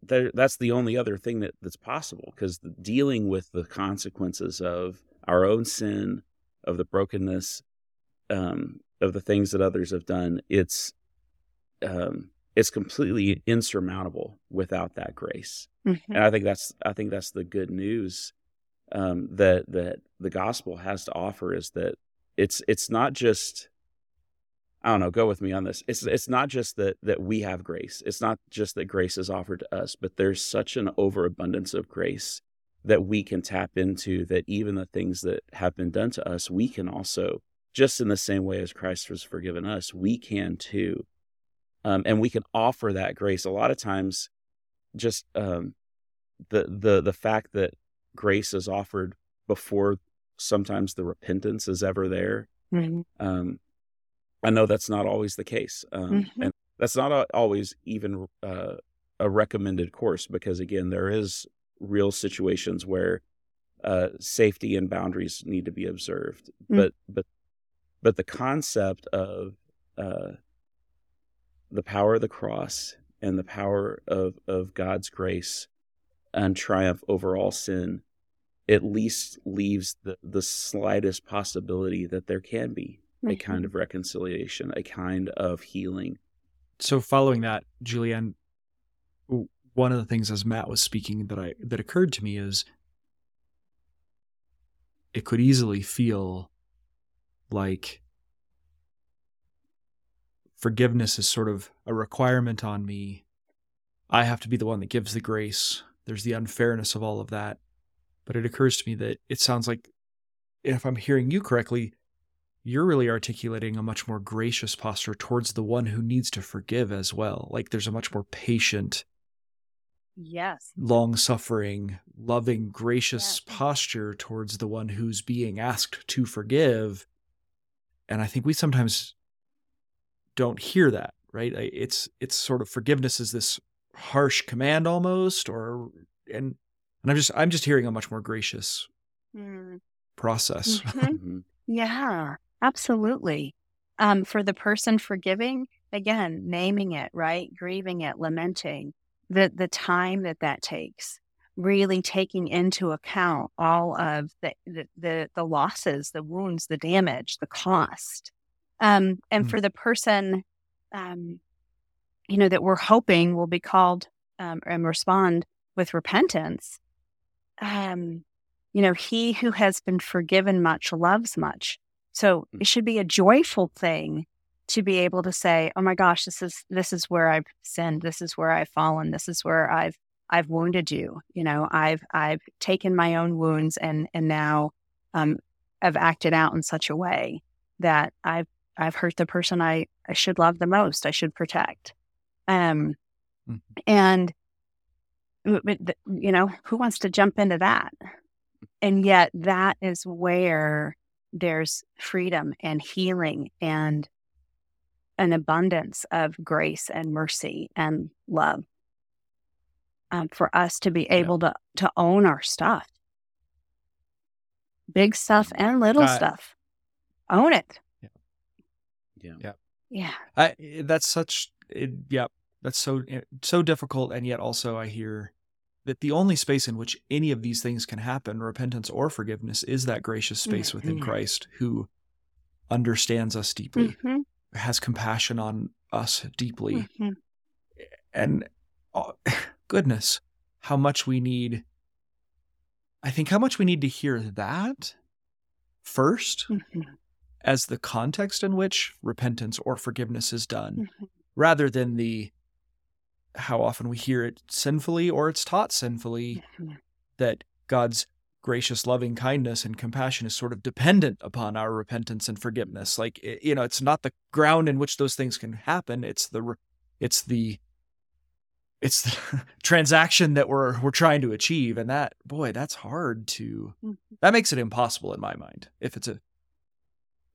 Speaker 2: that's the only other thing that, that's possible because dealing with the consequences of our own sin, of the brokenness, um, of the things that others have done, it's um, it's completely insurmountable without that grace.
Speaker 3: Mhm.
Speaker 2: And I think that's I think that's the good news um, that that the gospel has to offer is that it's it's not just I don't know, go with me on this. It's it's not just that that we have grace. It's not just that grace is offered to us, but there's such an overabundance of grace that we can tap into that even the things that have been done to us, we can also just in the same way as Christ was forgiven us, we can too. Um, and we can offer that grace. A lot of times just um, the the the fact that grace is offered before sometimes the repentance is ever there um, I know that's not always the case, um,
Speaker 3: Mhm.
Speaker 2: and that's not al- always even uh, a recommended course because again, there is real situations where uh, safety and boundaries need to be observed.
Speaker 3: Mm.
Speaker 2: But but but the concept of uh, the power of the cross and the power of of God's grace and triumph over all sin at least leaves the, the slightest possibility that there can be a kind of reconciliation, a kind of healing.
Speaker 1: So following that, Julianne, one of the things as Matt was speaking that I that occurred to me is it could easily feel like forgiveness is sort of a requirement on me. I have to be the one that gives the grace. There's the unfairness of all of that. But it occurs to me that it sounds like if I'm hearing you correctly, you're really articulating a much more gracious posture towards the one who needs to forgive as well. Like there's a much more patient,
Speaker 3: Yes.
Speaker 1: long suffering, loving, gracious
Speaker 3: Yeah.
Speaker 1: posture towards the one who's being asked to forgive. And I think we sometimes don't hear that, right? It's it's sort of forgiveness is this harsh command almost or and and I'm just I'm just hearing a much more gracious
Speaker 3: Mm.
Speaker 1: process.
Speaker 3: Mhm.
Speaker 2: Mhm.
Speaker 3: Yeah, absolutely. Um, for the person forgiving, again, naming it, right? Grieving it, lamenting, the the time that that takes, really taking into account all of the the the, the losses, the wounds, the damage, the cost. Um, and
Speaker 1: Mm.
Speaker 3: for the person, um, you know, that we're hoping will be called um, and respond with repentance. Um, you know, he who has been forgiven much loves much. So
Speaker 2: Mm.
Speaker 3: it should be a joyful thing to be able to say, "Oh my gosh, this is this is where I've sinned. This is where I've fallen. This is where I've I've wounded you. You know, I've I've taken my own wounds and and now um, I've acted out in such a way that I've I've hurt the person I I should love the most. I should protect. Um,
Speaker 1: Mhm.
Speaker 3: and you know, who wants to jump into that? And yet, that is where there's freedom and healing and an abundance of grace and mercy and love um, for us to be able to to own our stuff, big stuff and little
Speaker 1: Uh,
Speaker 3: stuff. Own it.
Speaker 2: Yeah.
Speaker 3: Yeah.
Speaker 1: I eh, that's such it, yeah, that's so eh, so difficult and yet also I hear that the only space in which any of these things can happen, repentance or forgiveness, is that gracious space within
Speaker 3: Mhm.
Speaker 1: Christ who understands us deeply,
Speaker 3: Mhm,
Speaker 1: has compassion on us deeply.
Speaker 3: mhm.
Speaker 1: And oh, goodness, how much we need I think how much we need to hear that first
Speaker 3: Mhm,
Speaker 1: as the context in which repentance or forgiveness is done
Speaker 3: mhm.
Speaker 1: rather than the how often we hear it sinfully or it's taught sinfully that God's gracious loving kindness and compassion is sort of dependent upon our repentance and forgiveness. Like you know it's not the ground in which those things can happen. It's the it's the it's the transaction that we're we're trying to achieve. And that boy that's hard to
Speaker 3: Mhm.
Speaker 1: that makes it impossible in my mind if it's a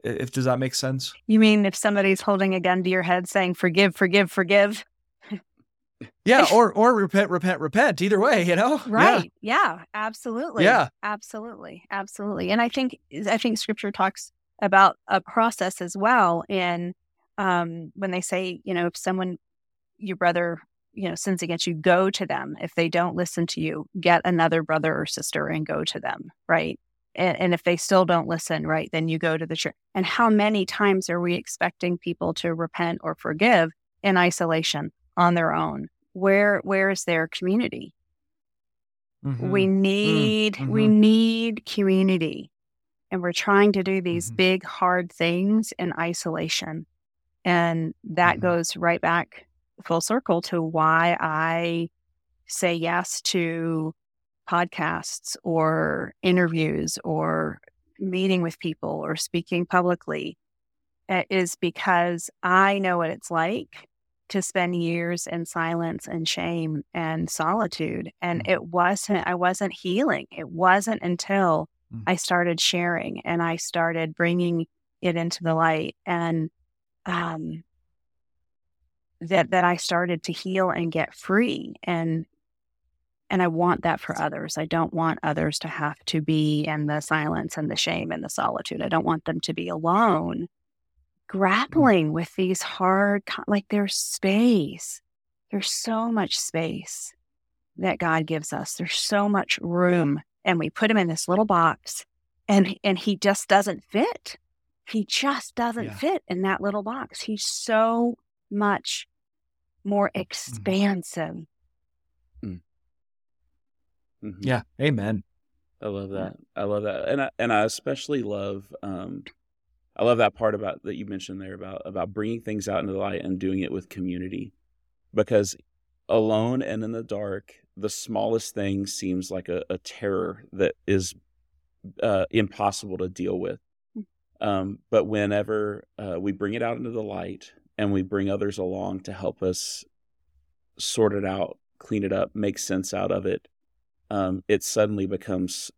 Speaker 1: if does that make sense?
Speaker 3: You mean if somebody's holding a gun to your head saying, forgive, forgive, forgive?
Speaker 1: Yeah, or or repent, repent, repent. Either way, you know.
Speaker 3: Right. Yeah. yeah. Absolutely.
Speaker 1: Yeah.
Speaker 3: Absolutely. Absolutely. And I think I think Scripture talks about a process as well. And um, when they say, you know, if someone, your brother, you know, sins against you, go to them. If they don't listen to you, get another brother or sister and go to them. Right. And, and if they still don't listen, right, then you go to the church. And how many times are we expecting people to repent or forgive in isolation on their own? Where where is their community? Mm-hmm. We need mm-hmm. we need community. And we're trying to do these mm-hmm. big hard things in isolation. And that mm-hmm. goes right back full circle to why I say yes to podcasts or interviews or meeting with people or speaking publicly eh, is because I know what it's like to spend years in silence and shame and solitude. And mm. it wasn't, I wasn't healing. It wasn't until mm. I started sharing and I started bringing it into the light and, um, that, that I started to heal and get free. And and I want that for others. I don't want others to have to be in the silence and the shame and the solitude. I don't want them to be alone. Grappling with these hard, like there's space. There's so much space that God gives us. There's so much room. And we put him in this little box and, and he just doesn't fit. He just doesn't yeah. fit in that little box. He's so much more mm. expansive. Mm
Speaker 1: Mm-hmm. Yeah. Amen.
Speaker 2: I love that. I love that. And I and I especially love um I love that part about that you mentioned there about about bringing things out into the light and doing it with community. Because alone and in the dark, the smallest thing seems like a, a terror that is uh, impossible to deal with. Hmm. Um, but whenever uh, we bring it out into the light and we bring others along to help us sort it out, clean it up, make sense out of it, um, it suddenly becomes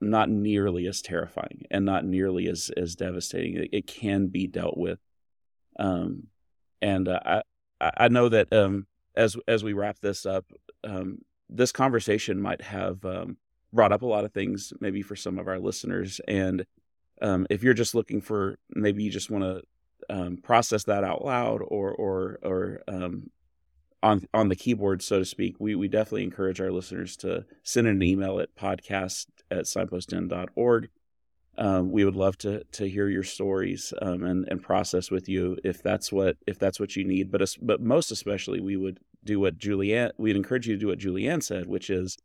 Speaker 2: not nearly as terrifying and not nearly as as devastating. It, it can be dealt with, um, and uh, I I know that um, as as we wrap this up, um, this conversation might have um, brought up a lot of things maybe for some of our listeners, and um, if you're just looking for maybe you just want to um, process that out loud or or or um, on on the keyboard, so to speak, we, we definitely encourage our listeners to send an email at podcast at signpostinn.org. Um, we would love to to hear your stories um, and and process with you if that's what if that's what you need. But but most especially, we would do what Julianne. We'd encourage you to do what Julianne said, which is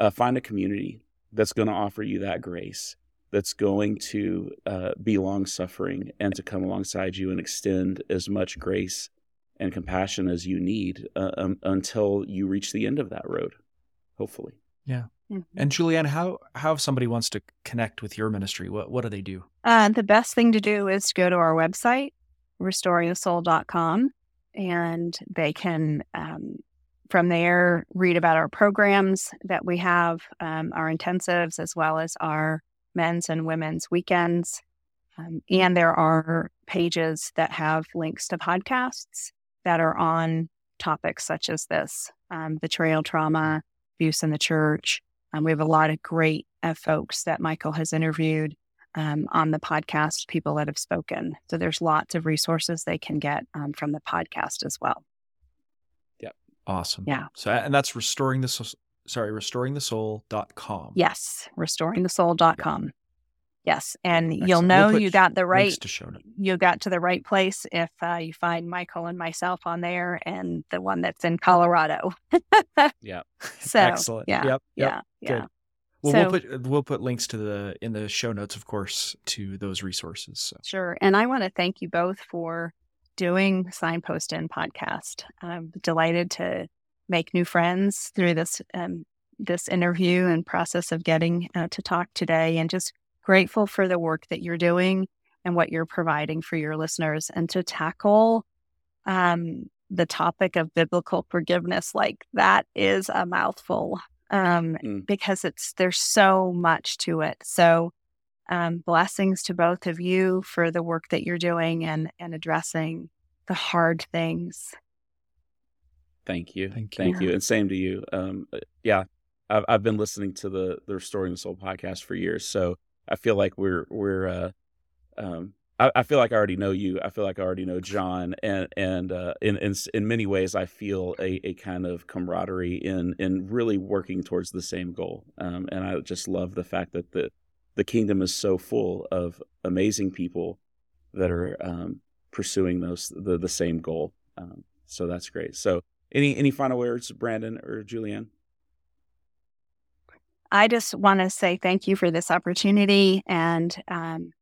Speaker 2: uh, find a community that's going to offer you that grace, that's going to uh, be long suffering and to come alongside you and extend as much grace and compassion as you need uh, um, until you reach the end of that road, hopefully.
Speaker 1: Yeah. Mm-hmm. And Julianne, how how if somebody wants to connect with your ministry, what what do they do?
Speaker 3: Uh, the best thing to do is to go to our website, restoringthesoul.com, and they can um, from there read about our programs that we have, um, our intensives, as well as our men's and women's weekends. Um, and there are pages that have links to podcasts that are on topics such as this um, betrayal, trauma, abuse in the church. Um, we have a lot of great uh, folks that Michael has interviewed um, on the podcast, people that have spoken. So there's lots of resources they can get um, from the podcast as well.
Speaker 2: Yep.
Speaker 1: Awesome.
Speaker 3: Yeah.
Speaker 1: So, and that's restoring the, sorry, restoringthesoul.com.
Speaker 3: Yes. Restoringthesoul.com. Yeah. Yes, and Excellent. you'll know we'll you got the right you got to the right place if uh, you find Michael and myself on there, and the one that's in Colorado.
Speaker 2: yeah.
Speaker 3: So
Speaker 1: excellent.
Speaker 3: Yeah.
Speaker 1: Yep.
Speaker 3: yep yeah.
Speaker 1: Good. Well, so, we'll put we'll put links to the in the show notes, of course, to those resources. So.
Speaker 3: Sure, and I want to thank you both for doing Signpost Inn podcast. I'm delighted to make new friends through this um, this interview and process of getting uh, to talk today, and just grateful for the work that you're doing and what you're providing for your listeners and to tackle um, the topic of biblical forgiveness like that is a mouthful um, mm. because it's there's so much to it so um, blessings to both of you for the work that you're doing and and addressing the hard things
Speaker 2: Thank you.
Speaker 1: Thank you.
Speaker 2: Thank you. And same to you. Um, uh, yeah, I've, I've been listening to the, the Restoring the Soul podcast for years. So I feel like we're, we're, uh, um, I, I feel like I already know you. I feel like I already know John, and and uh, in, in in many ways, I feel a, a kind of camaraderie in in really working towards the same goal. Um, and I just love the fact that the the kingdom is so full of amazing people that are um, pursuing those the the same goal. Um, so that's great. So any any final words, Brandon or Julianne?
Speaker 3: I just want to say thank you for this opportunity and um,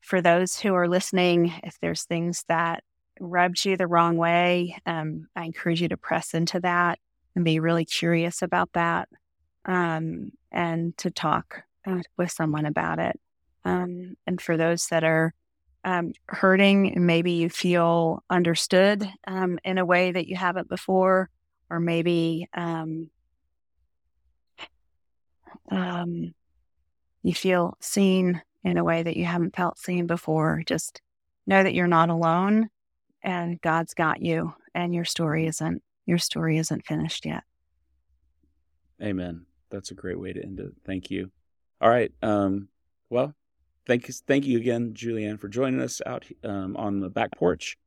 Speaker 3: for those who are listening, if there's things that rubbed you the wrong way, um, I encourage you to press into that and be really curious about that um, and to talk uh, with someone about it. Um, and for those that are um, hurting, maybe you feel understood um, in a way that you haven't before, or maybe um, you feel seen in a way that you haven't felt seen before. Just know that you're not alone and God's got you and your story isn't your story isn't finished yet.
Speaker 2: Amen. That's a great way to end it. Thank you. All right. Um, well, thank you, thank you again, Julianne, for joining us out um, on the back porch.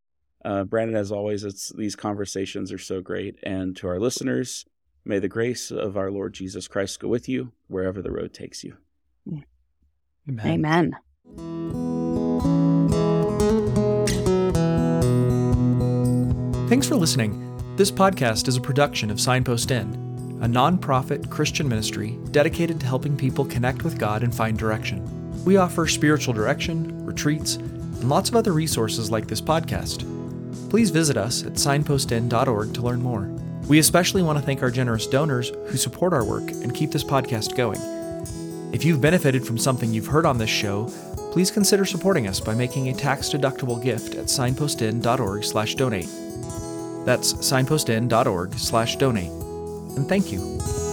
Speaker 2: Uh, Brandon, as always, it's these conversations are so great. And to our listeners, may the grace of our Lord Jesus Christ go with you wherever the road takes you.
Speaker 3: Amen. Amen.
Speaker 1: Thanks for listening. This podcast is a production of Signpost Inn, a nonprofit Christian ministry dedicated to helping people connect with God and find direction. We offer spiritual direction, retreats, and lots of other resources like this podcast. Please visit us at signpostinn.org to learn more. We especially want to thank our generous donors who support our work and keep this podcast going. If you've benefited from something you've heard on this show, please consider supporting us by making a tax-deductible gift at signpostinn.org/donate. That's signpostinn.org/donate. And thank you.